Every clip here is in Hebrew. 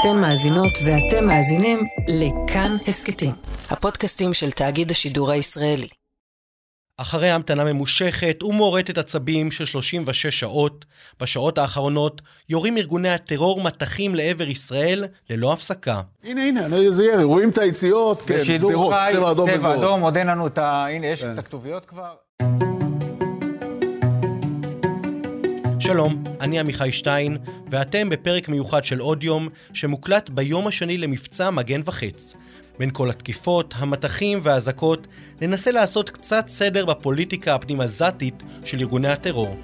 אתן מאזינות ואתם מאזינים לכאן הסכתים, הפודקאסטים של תאגיד השידור הישראלי. אחרי המתנה ממושכת ומורטת עצבים של 36 שעות, בשעות האחרונות יורים ארגוני הטרור מטחים לעבר ישראל ללא הפסקה. הנה, הנה, זה ירי, רואים את היציאות, כן, שדרות, צבע אדום צבע אדום, עוד אין לנו את ה... הנה, יש כן. את הכתוביות כבר. שלום, אני עמיחי שטיין, ואתם בפרק מיוחד של עוד יום, שמוקלט ביום השני למבצע מגן וחץ. בין כל התקיפות, המטחים והאזעקות, ננסה לעשות קצת סדר בפוליטיקה הפנים-עזתית של ארגוני הטרור.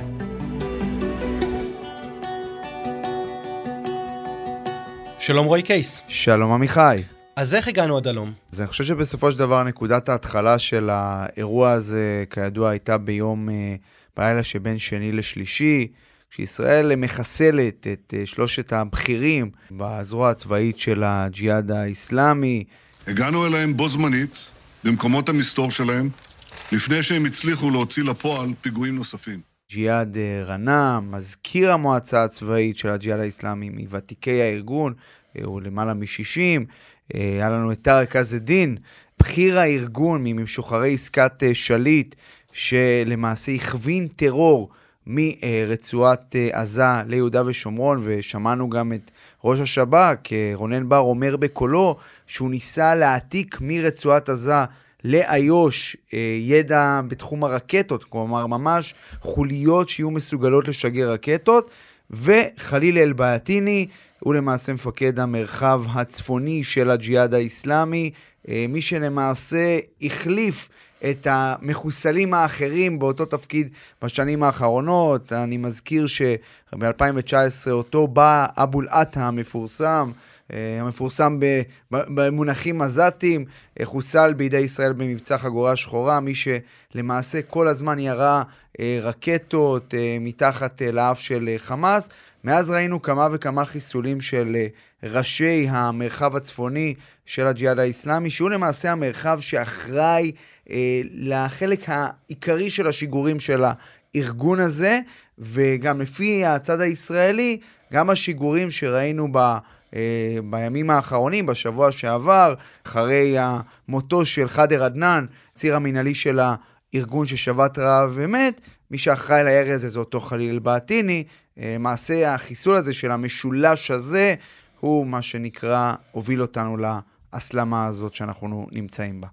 שלום רועי קייס. שלום עמיחי. אז איך הגענו עד הלום? אז אני חושב שבסופו של דבר נקודת ההתחלה של האירוע הזה, כידוע, הייתה ביום, אה, בלילה שבין שני לשלישי. כשישראל מחסלת את אה, שלושת הבכירים בזרוע הצבאית של הג'יהאד האיסלאמי. הגענו אליהם בו זמנית, במקומות המסתור שלהם, לפני שהם הצליחו להוציא לפועל פיגועים נוספים. ג'יהאד אה, רנה, מזכיר המועצה הצבאית של הג'יהאד האיסלאמי, מוותיקי הארגון, אה, הוא למעלה מ-60. היה לנו את טארק עז א-דין, בכיר הארגון ממשוחררי עסקת שליט, שלמעשה הכווין טרור מרצועת אה, עזה ליהודה ושומרון, ושמענו גם את ראש השב"כ, אה, רונן בר, אומר בקולו שהוא ניסה להעתיק מרצועת עזה לאיו"ש אה, ידע בתחום הרקטות, כלומר ממש חוליות שיהיו מסוגלות לשגר רקטות, וחליל אל-בעטיני הוא למעשה מפקד המרחב הצפוני של הג'יהאד האיסלאמי, מי שלמעשה החליף את המחוסלים האחרים באותו תפקיד בשנים האחרונות. אני מזכיר שב-2019 אותו בא אבו אל-עטה המפורסם, המפורסם במונחים עזתיים, אה, חוסל בידי ישראל במבצע חגורה שחורה, מי שלמעשה כל הזמן ירה אה, רקטות מתחת לאף של חמאס. מאז ראינו כמה וכמה חיסולים של ראשי המרחב הצפוני של הג'יהאד האיסלאמי, שהוא למעשה המרחב שאחראי אה, לחלק העיקרי של השיגורים של הארגון הזה, וגם לפי הצד הישראלי, גם השיגורים שראינו ב... אה, בימים האחרונים, בשבוע שעבר, אחרי מותו של חאדר עדנאן, ציר המינהלי של הארגון ששבת רעב ומת, מי שאחראי לירי הזה זה אותו חליל אל-בעטיני. אה, מעשה החיסול הזה של המשולש הזה, הוא מה שנקרא, הוביל אותנו להסלמה הזאת שאנחנו נמצאים בה.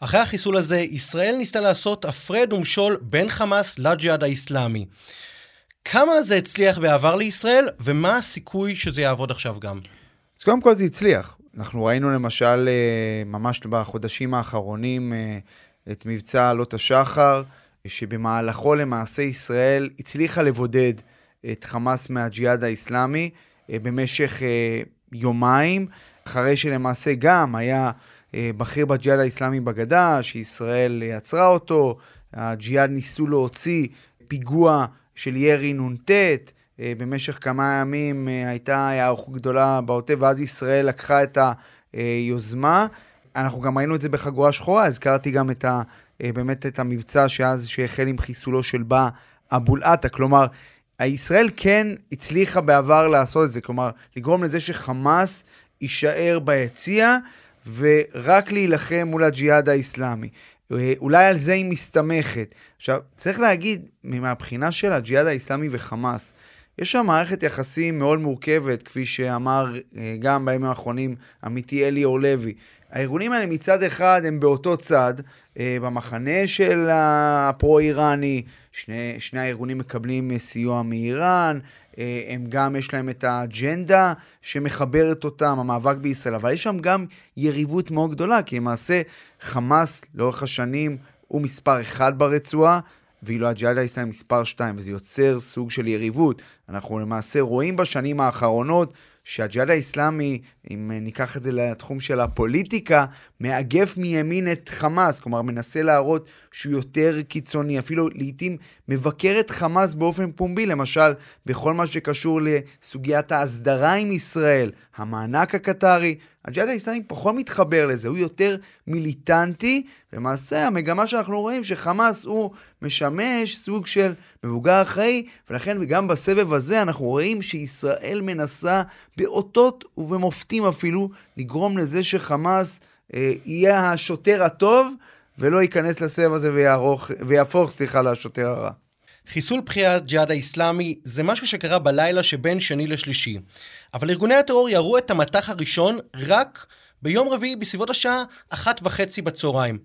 אחרי החיסול הזה, ישראל ניסתה לעשות הפרד ומשול בין חמאס לג'יהאד האיסלאמי. כמה זה הצליח בעבר לישראל, ומה הסיכוי שזה יעבוד עכשיו גם? אז קודם כל זה הצליח. אנחנו ראינו למשל, אה, ממש בחודשים האחרונים, אה, את מבצע עלות השחר, שבמהלכו למעשה ישראל הצליחה לבודד את חמאס מהג'יהאד האיסלאמי אה, במשך יומיים, אחרי שלמעשה גם היה בכיר בג'יהאד האיסלאמי בגדה, שישראל עצרה אותו, הג'יהאד ניסו להוציא פיגוע של ירי נ"ט, אה, במשך כמה ימים אה, הייתה היערכות גדולה בעוטף, ואז ישראל לקחה את היוזמה. אנחנו גם ראינו את זה בחגורה שחורה, הזכרתי גם את ה, באמת את המבצע שאז, שהחל עם חיסולו של בא אבו אל-עטה, כלומר, ישראל כן הצליחה בעבר לעשות את זה, כלומר, לגרום לזה שחמאס יישאר ביציע, ורק להילחם מול הג'יהאד האיסלאמי. אה, אולי על זה היא מסתמכת. עכשיו, צריך להגיד, מהבחינה של הג'יהאד האיסלאמי וחמאס, יש שם מערכת יחסים מאוד מורכבת, כפי שאמר אה, גם בימים האחרונים עמיתי אליאור לוי. הארגונים האלה מצד אחד הם באותו צד, אה, במחנה של הפרו-איראני, שני, שני הארגונים מקבלים סיוע מאיראן, אה, הם גם, יש להם את האג'נדה שמחברת אותם, המאבק בישראל, אבל יש שם גם יריבות מאוד גדולה, כי למעשה חמאס לאורך השנים הוא מספר אחד ברצועה, ואילו הג'יהאד האסלאמי מספר שתיים, וזה יוצר סוג של יריבות. אנחנו למעשה רואים בשנים האחרונות שהג'יהאד האסלאמי אם ניקח את זה לתחום של הפוליטיקה, מאגף מימין את חמאס, כלומר מנסה להראות שהוא יותר קיצוני, אפילו לעיתים מבקר את חמאס באופן פומבי, למשל בכל מה שקשור לסוגיית ההסדרה עם ישראל, המענק הקטרי, הג'יהאד האיסלאמי פחות מתחבר לזה, הוא יותר מיליטנטי. למעשה, המגמה שאנחנו רואים שחמאס הוא משמש סוג של מבוגר אחראי, ולכן גם בסבב הזה אנחנו רואים שישראל מנסה באותות ובמופתים אפילו לגרום לזה שחמאס אה, יהיה השוטר הטוב, ולא ייכנס לסבב הזה ויערוך, ויהפוך, סליחה, לשוטר הרע. חיסול בכירי הג'יהאד האיסלאמי זה משהו שקרה בלילה שבין שני לשלישי. אבל ארגוני הטרור ירו את המטח הראשון רק ביום רביעי בסביבות השעה אחת וחצי בצהריים.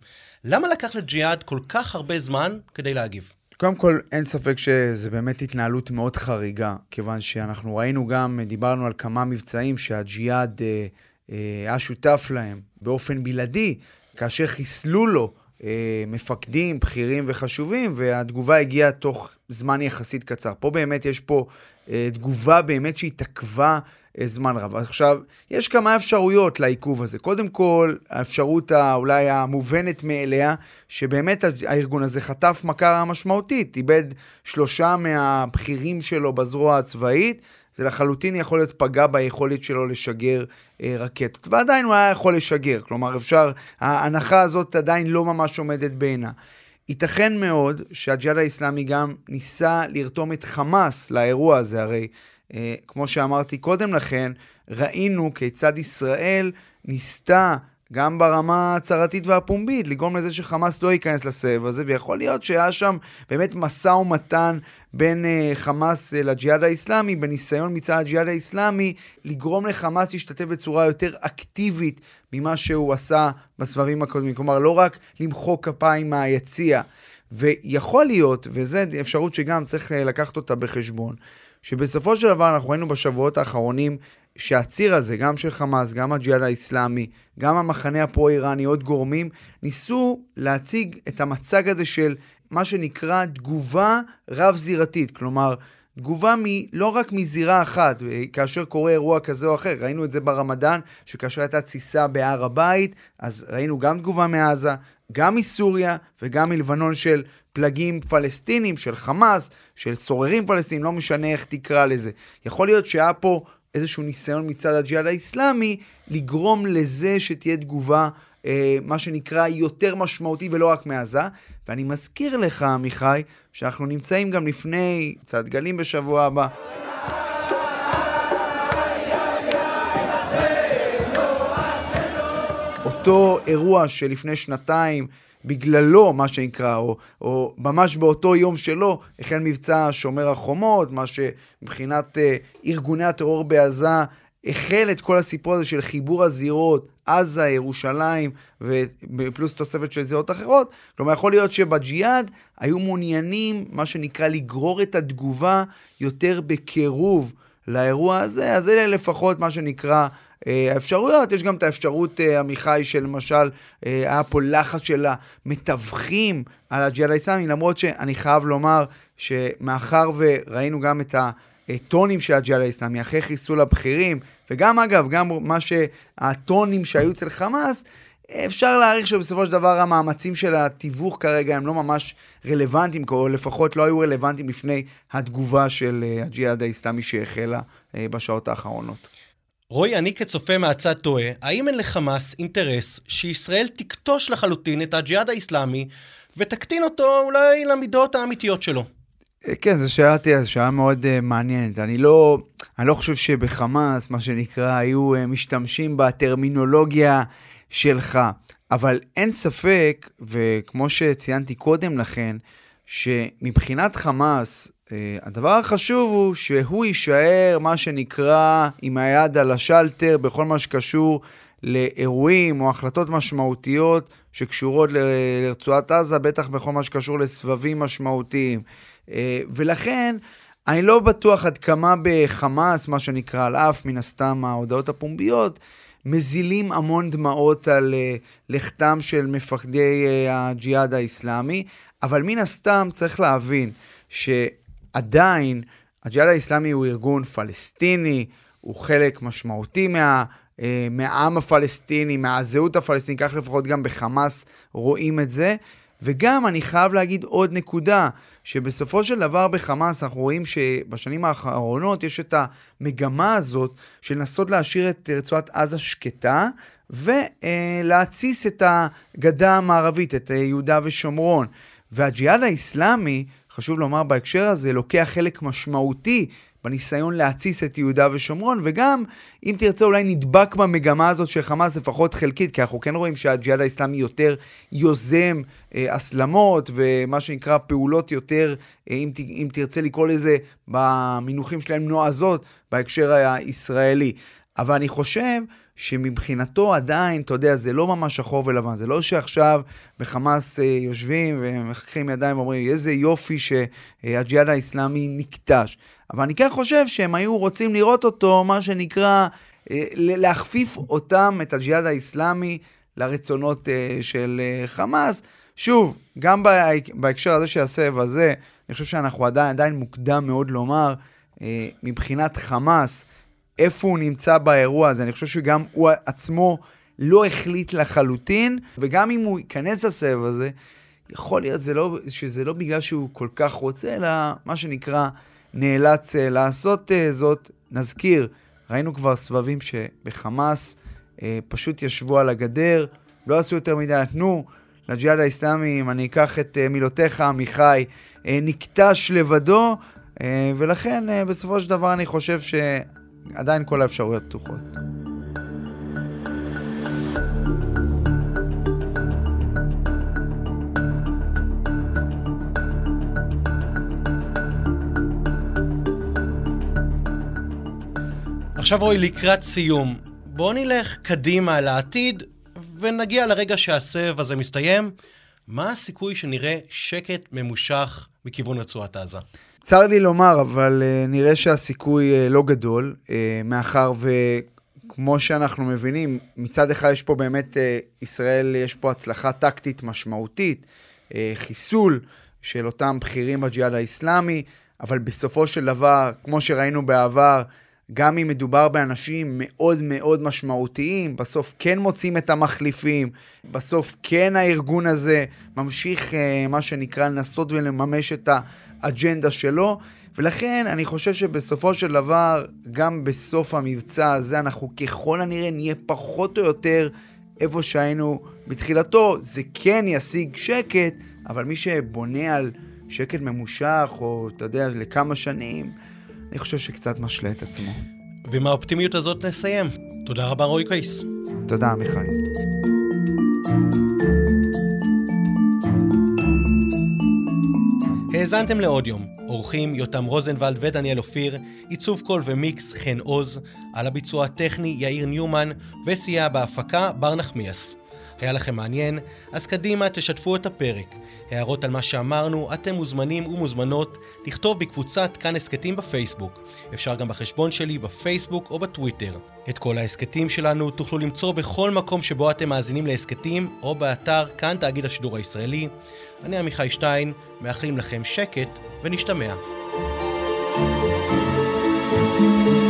למה לקח לג'יהאד כל כך הרבה זמן כדי להגיב? קודם כל, אין ספק שזה באמת התנהלות מאוד חריגה, כיוון שאנחנו ראינו גם, דיברנו על כמה מבצעים שהג'יהאד אה, אה, היה שותף להם באופן בלעדי, כאשר חיסלו לו אה, מפקדים, בכירים וחשובים, והתגובה הגיעה תוך זמן יחסית קצר. פה באמת יש פה אה, תגובה באמת שהתעכבה זמן רב. עכשיו, יש כמה אפשרויות לעיכוב הזה. קודם כל, האפשרות אולי המובנת מאליה, שבאמת הארגון הזה חטף מכה משמעותית, איבד שלושה מהבכירים שלו בזרוע הצבאית. זה לחלוטין יכול להיות פגע ביכולת שלו לשגר אה, רקטות. ועדיין הוא היה יכול לשגר, כלומר אפשר, ההנחה הזאת עדיין לא ממש עומדת בעינה. ייתכן מאוד שהג'יהאד האיסלאמי גם ניסה לרתום את חמאס לאירוע הזה, הרי אה, כמו שאמרתי קודם לכן, ראינו כיצד ישראל ניסתה גם ברמה ההצהרתית והפומבית, לגרום לזה שחמאס לא ייכנס לסבב הזה, ויכול להיות שהיה שם באמת משא ומתן בין uh, חמאס uh, לג'יהאד האיסלאמי, בניסיון מצד הג'יהאד האיסלאמי לגרום לחמאס להשתתף בצורה יותר אקטיבית ממה שהוא עשה בסבבים הקודמים. כלומר, לא רק למחוא כפיים מהיציע. ויכול להיות, וזו אפשרות שגם צריך אה, לקחת אותה בחשבון, שבסופו של דבר אנחנו ראינו בשבועות האחרונים שהציר הזה, גם של חמאס, גם הג'יהאד האיסלאמי, גם המחנה הפרו-איראני, עוד גורמים, ניסו להציג את המצג הזה של מה שנקרא תגובה רב-זירתית. כלומר, תגובה מ, לא רק מזירה אחת, כאשר קורה אירוע כזה או אחר. ראינו את זה ברמדאן, שכאשר הייתה תסיסה בהר הבית, אז ראינו גם תגובה מעזה, גם מסוריה וגם מלבנון של פלגים פלסטינים, של חמאס, של סוררים פלסטינים, לא משנה איך תקרא לזה. יכול להיות שהיה פה איזשהו ניסיון מצד הג'יהאד האיסלאמי לגרום לזה שתהיה תגובה, אה, מה שנקרא, יותר משמעותי ולא רק מעזה. ואני מזכיר לך, עמיחי, שאנחנו נמצאים גם לפני צעד גלים בשבוע הבא. אותו אירוע שלפני שנתיים בגללו, מה שנקרא, או, או ממש באותו יום שלו, החל מבצע שומר החומות, מה שמבחינת אה, ארגוני הטרור בעזה החל את כל הסיפור הזה של חיבור הזירות, עזה, ירושלים, ופלוס תוספת של זירות אחרות. כלומר, יכול להיות שבג'יהאד היו מעוניינים, מה שנקרא, לגרור את התגובה יותר בקירוב לאירוע הזה, אז אלה לפחות מה שנקרא האפשרויות, יש גם את האפשרות, אה, עמיחי, של למשל, אה, היה פה לחץ של המתווכים על הג'יהאד האסלאמי, למרות שאני חייב לומר שמאחר וראינו גם את הטונים של הג'יהאד האסלאמי אחרי חיסול הבכירים, וגם אגב, גם מה שהטונים שהיו אצל חמאס, אפשר להעריך שבסופו של דבר המאמצים של התיווך כרגע הם לא ממש רלוונטיים, או לפחות לא היו רלוונטיים לפני התגובה של הג'יהאד האסלאמי שהחלה בשעות האחרונות. רועי, אני כצופה מהצד תוהה, האם אין לחמאס אינטרס שישראל תכתוש לחלוטין את הג'יהאד האיסלאמי ותקטין אותו אולי למידות האמיתיות שלו? אה, כן, זו שאלה, שאלה מאוד uh, מעניינת. אני לא, אני לא חושב שבחמאס, מה שנקרא, היו uh, משתמשים בטרמינולוגיה שלך, אבל אין ספק, וכמו שציינתי קודם לכן, שמבחינת חמאס, הדבר החשוב הוא שהוא יישאר, מה שנקרא, עם היד על השלטר בכל מה שקשור לאירועים או החלטות משמעותיות שקשורות לרצועת עזה, בטח בכל מה שקשור לסבבים משמעותיים. אה, ולכן, אני לא בטוח עד כמה בחמאס, מה שנקרא, על אף מן הסתם ההודעות הפומביות, מזילים המון דמעות על uh, לכתם של מפקדי הג'יהאד האיסלאמי, אבל מן הסתם צריך להבין ש... עדיין הג'יהאד האיסלאמי הוא ארגון פלסטיני, הוא חלק משמעותי מה... אה, מהעם הפלסטיני, מהזהות הפלסטינית, כך לפחות גם בחמאס רואים את זה. וגם אני חייב להגיד עוד נקודה, שבסופו של דבר בחמאס אנחנו רואים שבשנים האחרונות יש את המגמה הזאת של לנסות להשאיר את רצועת עזה שקטה ולהתסיס את הגדה המערבית, את יהודה ושומרון. והג'יהאד האיסלאמי, חשוב לומר בהקשר הזה, לוקח חלק משמעותי בניסיון להתסיס את יהודה ושומרון, וגם, אם תרצה, אולי נדבק במגמה הזאת של חמאס לפחות חלקית, כי אנחנו כן רואים שהג'יהאד האיסלאמי יותר יוזם אה, הסלמות ומה שנקרא פעולות יותר, אה, אם, אם תרצה לקרוא לזה במינוחים שלהם נועזות בהקשר הישראלי. אבל אני חושב שמבחינתו עדיין, אתה יודע, זה לא ממש שחור ולבן. זה לא שעכשיו בחמאס אה, יושבים ומחכים ידיים ואומרים, איזה יופי שהג'יהאד האיסלאמי נקטש. אבל אני כן חושב שהם היו רוצים לראות אותו, מה שנקרא, אה, להכפיף אותם, את הג'יהאד האיסלאמי, לרצונות אה, של אה, חמאס. שוב, גם בהקשר הזה של הסבב הזה, אני חושב שאנחנו עדיין, עדיין מוקדם מאוד לומר, מבחינת חמאס, איפה הוא נמצא באירוע הזה. אני חושב שגם הוא עצמו לא החליט לחלוטין, וגם אם הוא ייכנס לסבב הזה, יכול להיות זה לא, שזה לא בגלל שהוא כל כך רוצה, אלא מה שנקרא נאלץ uh, לעשות uh, זאת. נזכיר, ראינו כבר סבבים שבחמאס uh, פשוט ישבו על הגדר, לא עשו יותר מדי, נתנו לג'יהאד האיסלאמי, אם אני אקח את uh, מילותיך, עמיחי, uh, נקטש לבדו, uh, ולכן uh, בסופו של דבר אני חושב שעדיין כל האפשרויות פתוחות. עכשיו רועי, לקראת סיום, בואו נלך קדימה לעתיד ונגיע לרגע שהסבב הזה מסתיים. מה הסיכוי שנראה שקט ממושך מכיוון רצועת עזה? צר לי לומר, אבל uh, נראה שהסיכוי uh, לא גדול, uh, מאחר וכמו שאנחנו מבינים, מצד אחד יש פה באמת, uh, ישראל, יש פה הצלחה טקטית משמעותית, uh, חיסול של אותם בכירים בג'יהאד האיסלאמי, אבל בסופו של דבר, כמו שראינו בעבר, גם אם מדובר באנשים מאוד מאוד משמעותיים, בסוף כן מוצאים את המחליפים, בסוף כן הארגון הזה ממשיך, אה, מה שנקרא, לנסות ולממש את האג'נדה שלו, ולכן אני חושב שבסופו של דבר, גם בסוף המבצע הזה, אנחנו ככל הנראה נהיה פחות או יותר איפה שהיינו בתחילתו. זה כן ישיג שקט, אבל מי שבונה על שקט ממושך, או אתה יודע, לכמה שנים, אני חושב שקצת משלה את עצמו. ועם האופטימיות הזאת נסיים. תודה רבה רועי קייס. תודה עמיחי. האזנתם לעוד יום. אורחים יותם רוזנבלד ודניאל אופיר, עיצוב קול ומיקס חן עוז, על הביצוע הטכני יאיר ניומן, וסייע בהפקה בר נחמיאס. היה לכם מעניין? אז קדימה, תשתפו את הפרק. הערות על מה שאמרנו, אתם מוזמנים ומוזמנות לכתוב בקבוצת כאן הסכתים בפייסבוק. אפשר גם בחשבון שלי בפייסבוק או בטוויטר. את כל ההסכתים שלנו תוכלו למצוא בכל מקום שבו אתם מאזינים להסכתים, או באתר כאן תאגיד השידור הישראלי. אני עמיחי שטיין, מאחלים לכם שקט ונשתמע. thank you